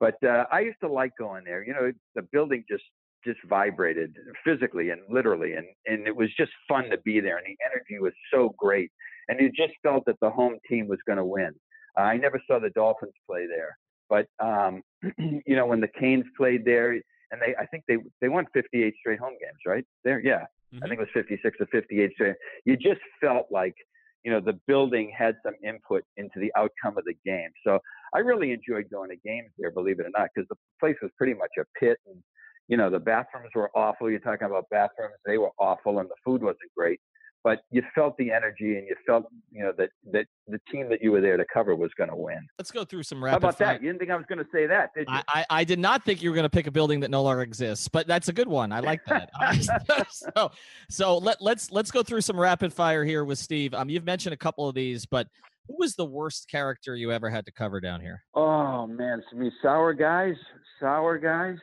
But uh, I used to like going there. You know, the building just just vibrated physically and literally and and it was just fun to be there and the energy was so great and you just felt that the home team was going to win. Uh, i never saw the dolphins play there but um you know when the canes played there and they i think they they won 58 straight home games right? There yeah. Mm-hmm. i think it was 56 or 58 straight. You just felt like you know the building had some input into the outcome of the game. So i really enjoyed going to games there believe it or not because the place was pretty much a pit and you know, the bathrooms were awful. You're talking about bathrooms; they were awful, and the food wasn't great but you felt the energy and you felt you know that that the team that you were there to cover was going to win. Let's go through some rapid. Fire. How about fire. that? You didn't think I was going to say that, did you? I, I, I did not think you were going to pick a building that no longer exists, but that's a good one. I like that. so so let let's let's go through some rapid fire here with Steve. Um, you've mentioned a couple of these, but who was the worst character you ever had to cover down here? Oh man, I mean sour guys, sour guys.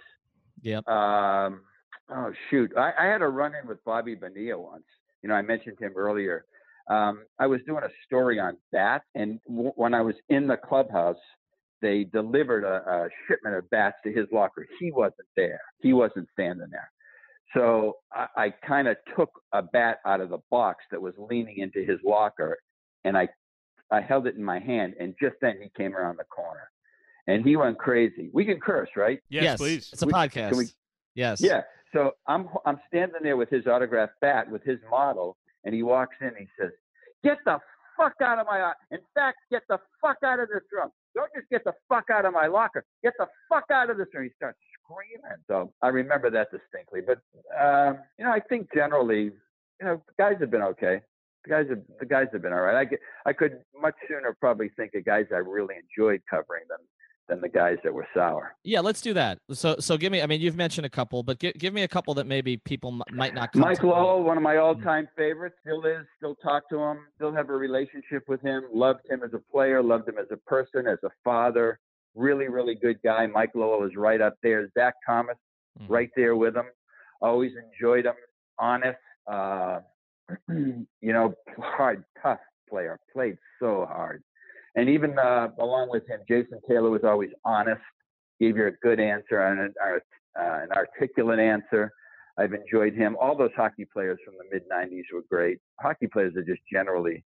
Yep. Um. Oh shoot, I, I had a run in with Bobby Bonilla once you know, I mentioned him earlier. Um, I was doing a story on bats, and w- when I was in the clubhouse, they delivered a, a shipment of bats to his locker. He wasn't there. He wasn't standing there. So I, I kind of took a bat out of the box that was leaning into his locker, and I I held it in my hand, and just then he came around the corner, and he went crazy. We can curse, right? Yes, yes please. It's a We- podcast. we- yes. Yeah. So I'm I'm standing there with his autographed bat with his model, and he walks in. and He says, "Get the fuck out of my eye. In fact, get the fuck out of this room. Don't just get the fuck out of my locker. Get the fuck out of this room." He starts screaming. So I remember that distinctly. But um, you know, I think generally, you know, guys have been okay. The guys have the guys have been all right. I get, I could much sooner probably think of guys I really enjoyed covering than than the guys that were sour. Yeah, let's do that. So so give me. I mean, you've mentioned a couple, but give give me a couple that maybe people m- might not. Mike. Lowell, one of my all-time favorites, still is. Still talk to him. Still have a relationship with him. Loved him as a player. Loved him as a person, as a father. Really, really good guy. Mike Lowell is right up there. Zach Thomas, Mhm. right there with him. Always enjoyed him. Honest. Uh, you know, hard, tough player. Played so hard. And even uh, along with him, Jason Taylor was always honest. Gave you a good answer and an, uh, an articulate answer. I've enjoyed him. All those hockey players from the mid '90s were great. Hockey players are just generally,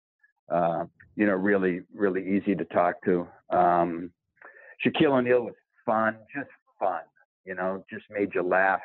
uh, you know, really, really easy to talk to. Um, Shaquille O'Neal was fun, just fun. You know, just made you laugh.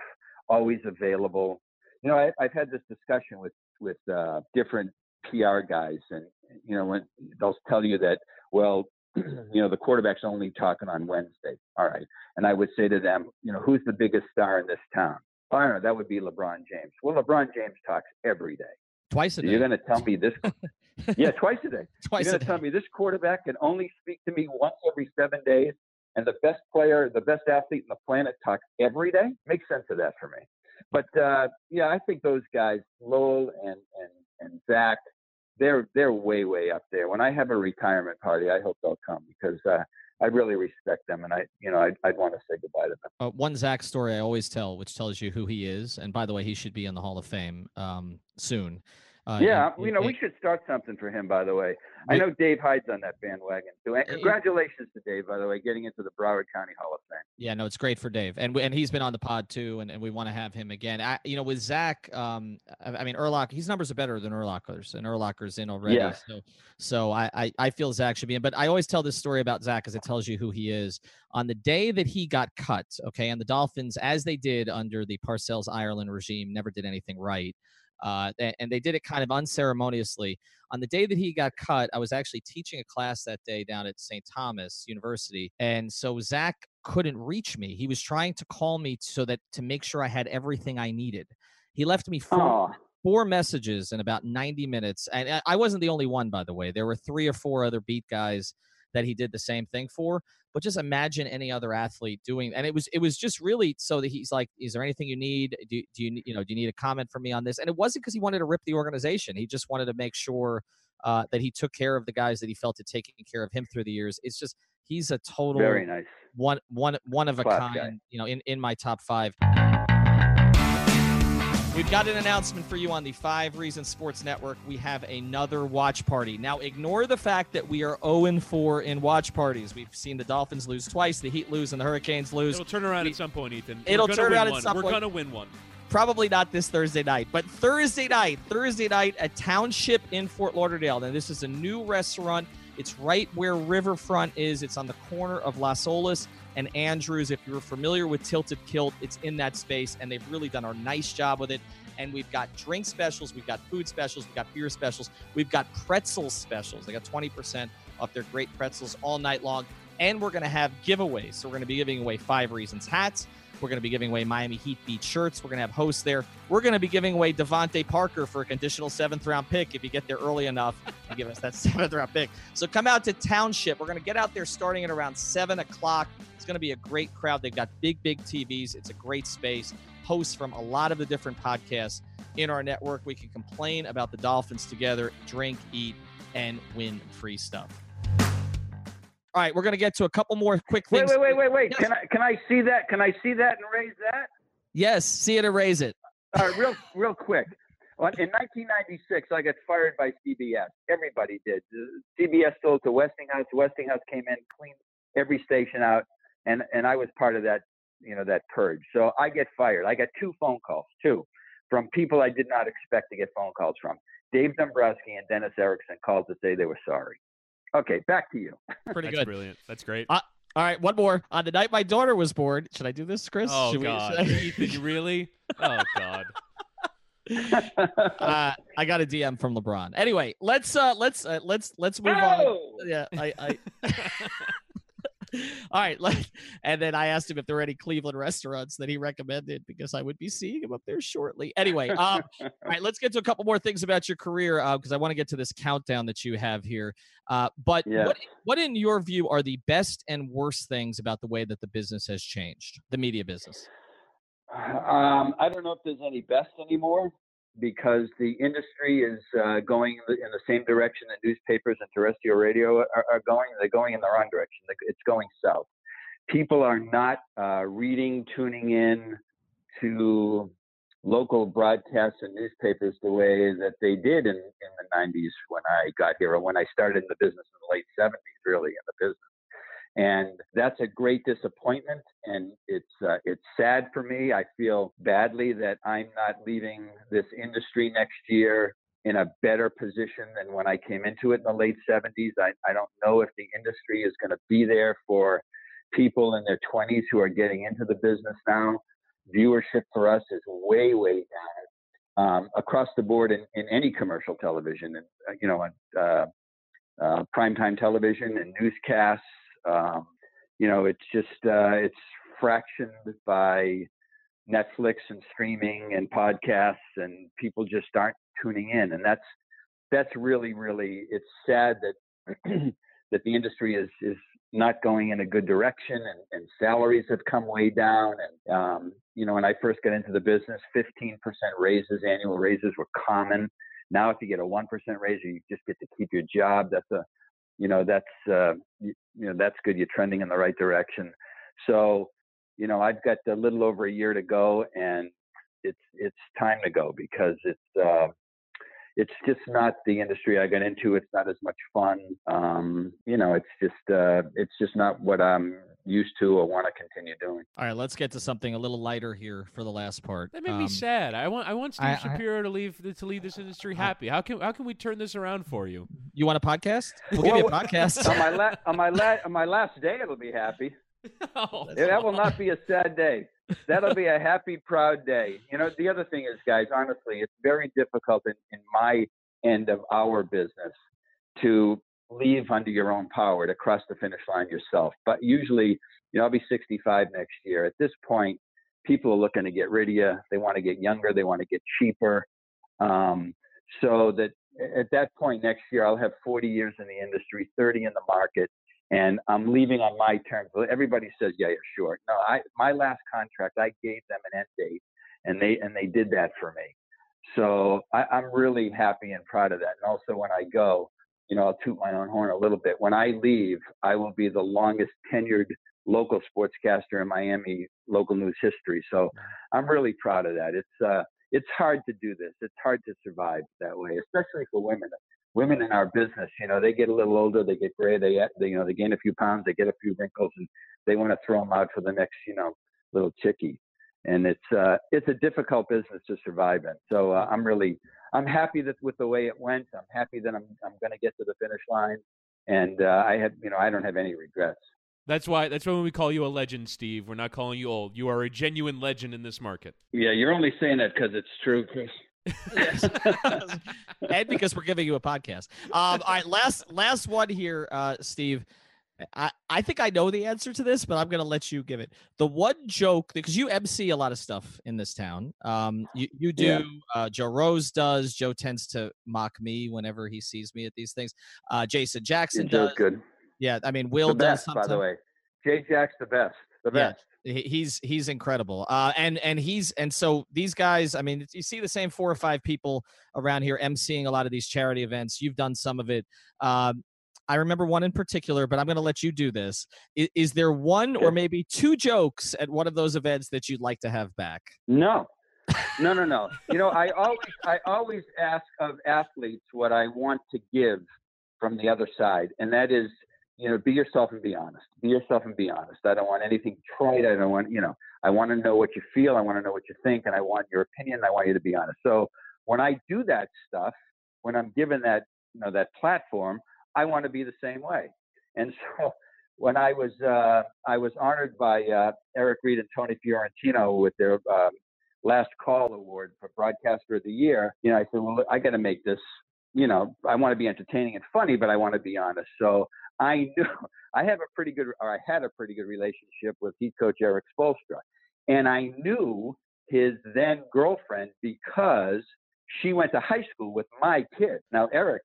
Always available. You know, I, I've had this discussion with with uh, different PR guys, and you know, when they'll tell you that, well, you know, the quarterback's only talking on Wednesday. All right, and I would say to them, you know, who's the biggest star in this town? I don't know. That would be LeBron James. Well, LeBron James talks every day. twice a So day. you're going to tell me this? yeah, twice a day. twice you're going to tell me this quarterback can only speak to me once every seven days, and the best player, the best athlete in the planet, talks every day. Makes sense of that for me. But uh, yeah, I think those guys, Lowell and and and Zach, they're they're way way up there. When I have a retirement party, I hope they'll come because uh, I really respect them, and I you know I'd, I'd want to say goodbye to them. uh, one Zach story I always tell, which tells you who he is. And by the way, he should be in the Hall of Fame um, soon. Uh, yeah, in- you know in- we should start something for him. By the way, I know Dave Hyde's on that bandwagon too. And congratulations to Dave, by the way, getting into the Broward County Hall of Fame. Yeah, no, it's great for Dave, and and he's been on the pod too, and, and we want to have him again. I, you know, with Zach, um, I, I mean, Urlacher, his numbers are better than Urlacher's, and Urlacher's in already. Yeah. So, so I, I I feel Zach should be in, but I always tell this story about Zach because it tells you who he is. On the day that he got cut, okay, and the Dolphins, as they did under the Parcells Ireland regime, never did anything right. Uh, and they did it kind of unceremoniously. On the day that he got cut, I was actually teaching a class that day down at St. Thomas University. And so Zach couldn't reach me. He was trying to call me so that to make sure I had everything I needed. He left me four messages in about 90 minutes. And I- I wasn't the only one, by the way. There were three or four other beat guys that he did the same thing for. But just imagine any other athlete doing, and it was it was just really so that he's like, is there anything you need? Do, do you you know do you need a comment from me on this? And it wasn't because he wanted to rip the organization. He just wanted to make sure uh, that he took care of the guys that he felt had taken care of him through the years. It's just he's a total very nice. one one one of a kind. guy. You know, in in my top five. We've got an announcement for you on the Five Reasons Sports Network. We have another watch party. Now, ignore the fact that we are 0 4 in watch parties. We've seen the Dolphins lose twice, the Heat lose, and the Hurricanes lose. It'll turn around We- at some point, Ethan. It'll We're turn win around at one. some We're point. gonna win one. Probably not this Thursday night, but Thursday night, Thursday night at Township in Fort Lauderdale. Now, this is a new restaurant. It's right where Riverfront is. It's on the corner of Las Olas and Andrews. If you're familiar with Tilted Kilt, it's in that space, and they've really done a nice job with it. And we've got drink specials, we've got food specials, we've got beer specials, we've got pretzel specials. They got 20% off their great pretzels all night long. and we're going to have giveaways. So we're going to be giving away Five Reasons hats. We're going to be giving away Miami Heat beat shirts. We're going to have hosts there. We're going to be giving away DeVante Parker for a conditional seventh round pick if you get there early enough and give us that seventh round pick. So come out to Township. We're going to get out there starting at around seven o'clock. It's going to be a great crowd. They've got big, big TVs. It's a great space. Hosts from a lot of the different podcasts in our network. We can complain about the Dolphins together, drink, eat, and win free stuff. All right, we're going to get to a couple more quick Wait, things. wait, wait, wait, wait. Yes. Can I can I see that? Can I see that and raise that? Yes, see it and raise it. All right, real real quick. In 1996, I got fired by CBS. Everybody did. CBS sold to Westinghouse. Westinghouse came in, cleaned every station out, and and I was part of that, you know, that purge. So I get fired. I got two phone calls, two, from people I did not expect to get phone calls from. Dave Dombrowski and Dennis Erickson called to say they were sorry. Okay, back to you. Pretty That's good. brilliant. That's great. Uh, All right, one more. On the night my daughter was born, should I do this, Chris? oh Should we- God, should I- Ethan, you really? Oh God. uh, I got a DM from LeBron. Anyway, let's uh let's uh, let's let's move on. Oh! Yeah, I, I All right, let, and then I asked him if there were any Cleveland restaurants that he recommended because I would be seeing him up there shortly. Anyway, um, all right, let's get to a couple more things about your career because I want to get to this countdown that you have here. Uh, but Yes. what, what, in your view, are the best and worst things about the way that the business has changed, the media business? Um, I don't know if there's any best anymore because the industry is uh, going in the, same direction that newspapers and terrestrial radio are, are going. They're going in the wrong direction. It's going south. People are not uh, reading, tuning in to local broadcasts and newspapers the way that they did in, in the 90s when I got here or when I started in the business in the late 70s, really in the business and that's a great disappointment and it's uh, it's sad for me. I feel badly that i'm not leaving this industry next year in a better position than when i came into it in the late 70s i, I don't know if the industry is going to be there for people in their 20s who are getting into the business now. Viewership for us is way way down um, across the board in, in any commercial television and uh, you know on uh, uh, primetime television and newscasts um, you know, it's just uh, it's fractioned by Netflix and streaming and podcasts, and people just aren't tuning in, and that's that's really really it's sad that that the industry is is not going in a good direction, and, and salaries have come way down, and um, you know, when I first got into the business, 15% raises, annual raises were common. Now, if you get a one percent raise, you just get to keep your job. That's a you know that's uh, you, know that's good. You're trending in the right direction. So you know I've got a little over a year to go, and it's it's time to go because it's uh, it's just not the industry I got into. It's not as much fun. Um, you know, it's just uh, it's just not what I'm used to or want to continue doing. All right, let's get to something a little lighter here for the last part. That made me Um, sad. I want I want Steve I- I- Shapiro to leave to leave this industry happy. How can how can we turn this around for you? You want a podcast? We'll give you a podcast. on my la- on my la- on my last day, it'll be happy. Oh, that will not be a sad day. That'll be a happy, proud day. You know, the other thing is, guys, honestly, it's very difficult in, in my end of our business to leave under your own power to cross the finish line yourself. But usually, you know, I'll be 65 next year. At this point, people are looking to get rid of you. They want to get younger. They want to get cheaper. Um, so that at that point next year, I'll have 40 years in the industry, 30 in the market and I'm leaving on my terms. Everybody says, "Yeah, you're short." No, I my last contract, I gave them an end date, and they and they did that for me. So I, I'm really happy and proud of that. And also, when I go, you know, I'll toot my own horn a little bit. When I leave, I will be the longest tenured local sportscaster in Miami local news history. So I'm really proud of that. It's uh, it's hard to do this. It's hard to survive that way, especially for women women in our business, you know, they get a little older, they get gray, they, they you know, they gain a few pounds, they get a few wrinkles, and they want to throw them out for the next, you know, little chickie. And it's uh, it's a difficult business to survive in. So uh, I'm really I'm happy that with the way it went. I'm happy that I'm I'm going to get to the finish line, and uh, I have you know I don't have any regrets. That's why that's why when we call you a legend, Steve, we're not calling you old. You are a genuine legend in this market. Yeah, you're only saying that because it's true, Chris. Yes. and because we're giving you a podcast. Um, all right, last last one here, uh, Steve. I, I think I know the answer to this, but I'm going to let you give it. The one joke because you MC a lot of stuff in this town. Um, you you do. Yeah. Uh, Joe Rose does. Joe tends to mock me whenever he sees me at these things. Uh, Jason Jackson does. good. Yeah, I mean Will best, does. By the way, Jay Jack's the best. The best. Yeah, he's he's incredible. Uh, and and he's and so these guys. I mean, you see the same four or five people around here emceeing a lot of these charity events. You've done some of it. Um, I remember one in particular, but I'm going to let you do this. Is, is there one or maybe two jokes at one of those events that you'd like to have back? No, no, no, no. you know, I always, I always ask of athletes what I want to give from the other side, and that is, you know, be yourself and be honest. Be yourself and be honest. I don't want anything trite. I don't want, you know, I want to know what you feel. I want to know what you think, and I want your opinion. I want you to be honest. So when I do that stuff, when I'm given that, you know, that platform, I want to be the same way. And so when I was uh, I was honored by uh, Eric Reid and Tony Fiorentino with their um, last call award for broadcaster of the year, you know, I said, well, I got to make this. You know, I want to be entertaining and funny, but I want to be honest. So I knew I have a pretty good, or I had a pretty good relationship with head coach Erik Spoelstra, and I knew his then girlfriend because she went to high school with my kid. Now Erik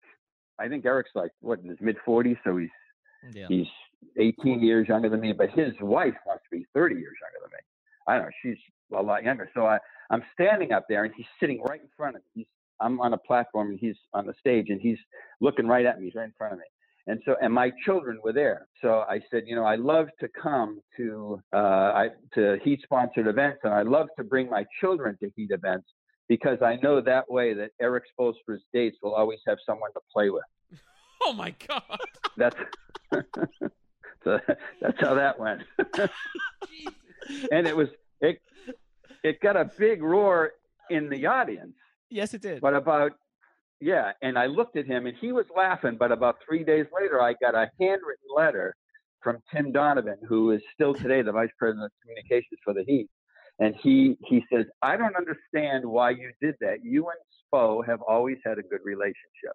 I think Erik's like what in his mid 40s, so he's yeah. he's 18 years younger than me. But his wife must be 30 years younger than me. I don't know. She's a lot younger. So I I'm standing up there, and he's sitting right in front of me. He's I'm on a platform, and he's on the stage, and he's looking right at me. He's right in front of me. And so, and my children were there. So I said, you know, I love to come to uh, I, to heat sponsored events, and I love to bring my children to heat events because I know that way that Erik Spoelstra's dates will always have someone to play with. Oh my god! That's so that's how that went. and it was it it got a big roar in the audience. Yes, it did. But about yeah, and I looked at him and he was laughing. But about three days later, I got a handwritten letter from Tim Donovan, who is still today the vice president of communications for the Heat and he he says, I don't understand why you did that. You and Spo have always had a good relationship.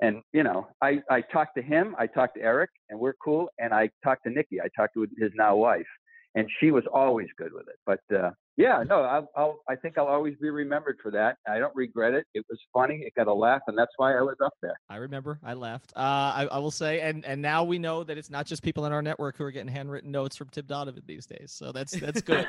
And you know, I I talked to him, I talked to Erik, and we're cool. And I talked to Nikki, I talked to his now wife, and she was always good with it. But uh, yeah, no, I'll, I'll, I think I'll always be remembered for that. I don't regret it. It was funny. It got a laugh, and that's why I was up there. I remember. I laughed. Uh, I, I, will say, and and now we know that it's not just people in our network who are getting handwritten notes from Tim Donovan these days. So that's that's good.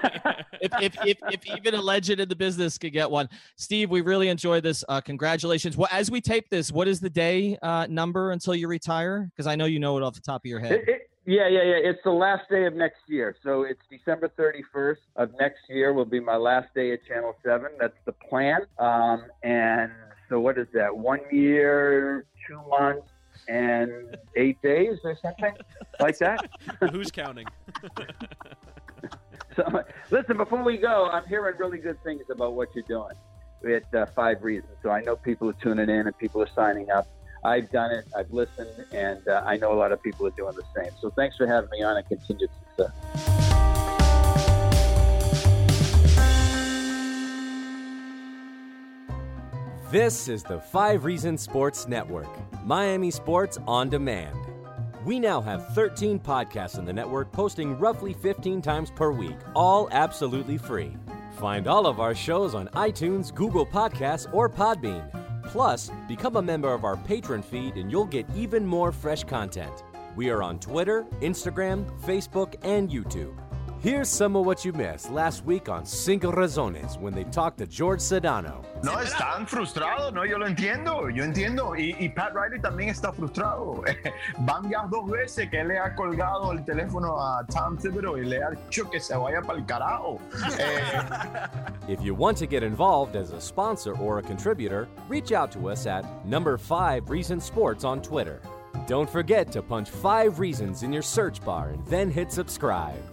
if, if, if, if even a legend in the business could get one, Steve, we really enjoyed this. Uh, congratulations. Well, as we tape this, what is the day uh, number until you retire? Because I know you know it off the top of your head. It, it, yeah, yeah, yeah. It's the last day of next year. So it's December 31st of next year will be my last day at Channel 7. That's the plan. Um, and so what is that? One year, two months, and eight days or something like that? Who's counting? so listen, before we go, I'm hearing really good things about what you're doing at uh, Five Reasons. So I know people are tuning in and people are signing up. I've done it, I've listened, and uh, I know a lot of people are doing the same. So thanks for having me on and continued success. This is the Five Reasons Sports Network, Miami Sports on Demand. We now have 13 podcasts in the network posting roughly 15 times per week, all absolutely free. Find all of our shows on iTunes, Google Podcasts, or Podbean Plus, become a member of our patron feed and you'll get even more fresh content. We are on Twitter, Instagram, Facebook, and YouTube. Here's some of what you missed last week on Cinco Razones when they talked to George Sedano. No, están frustrados, no, yo lo entiendo, yo entiendo. Y, y Pat Riley también está frustrado. Van ya dos veces que él le ha colgado el teléfono a Tom Thibodeau y le ha dicho que se vaya para el carajo. If you want to get involved as a sponsor or a contributor, reach out to us at number 5 Reason Sports on Twitter. Don't forget to punch 5 reasons in your search bar and then hit subscribe.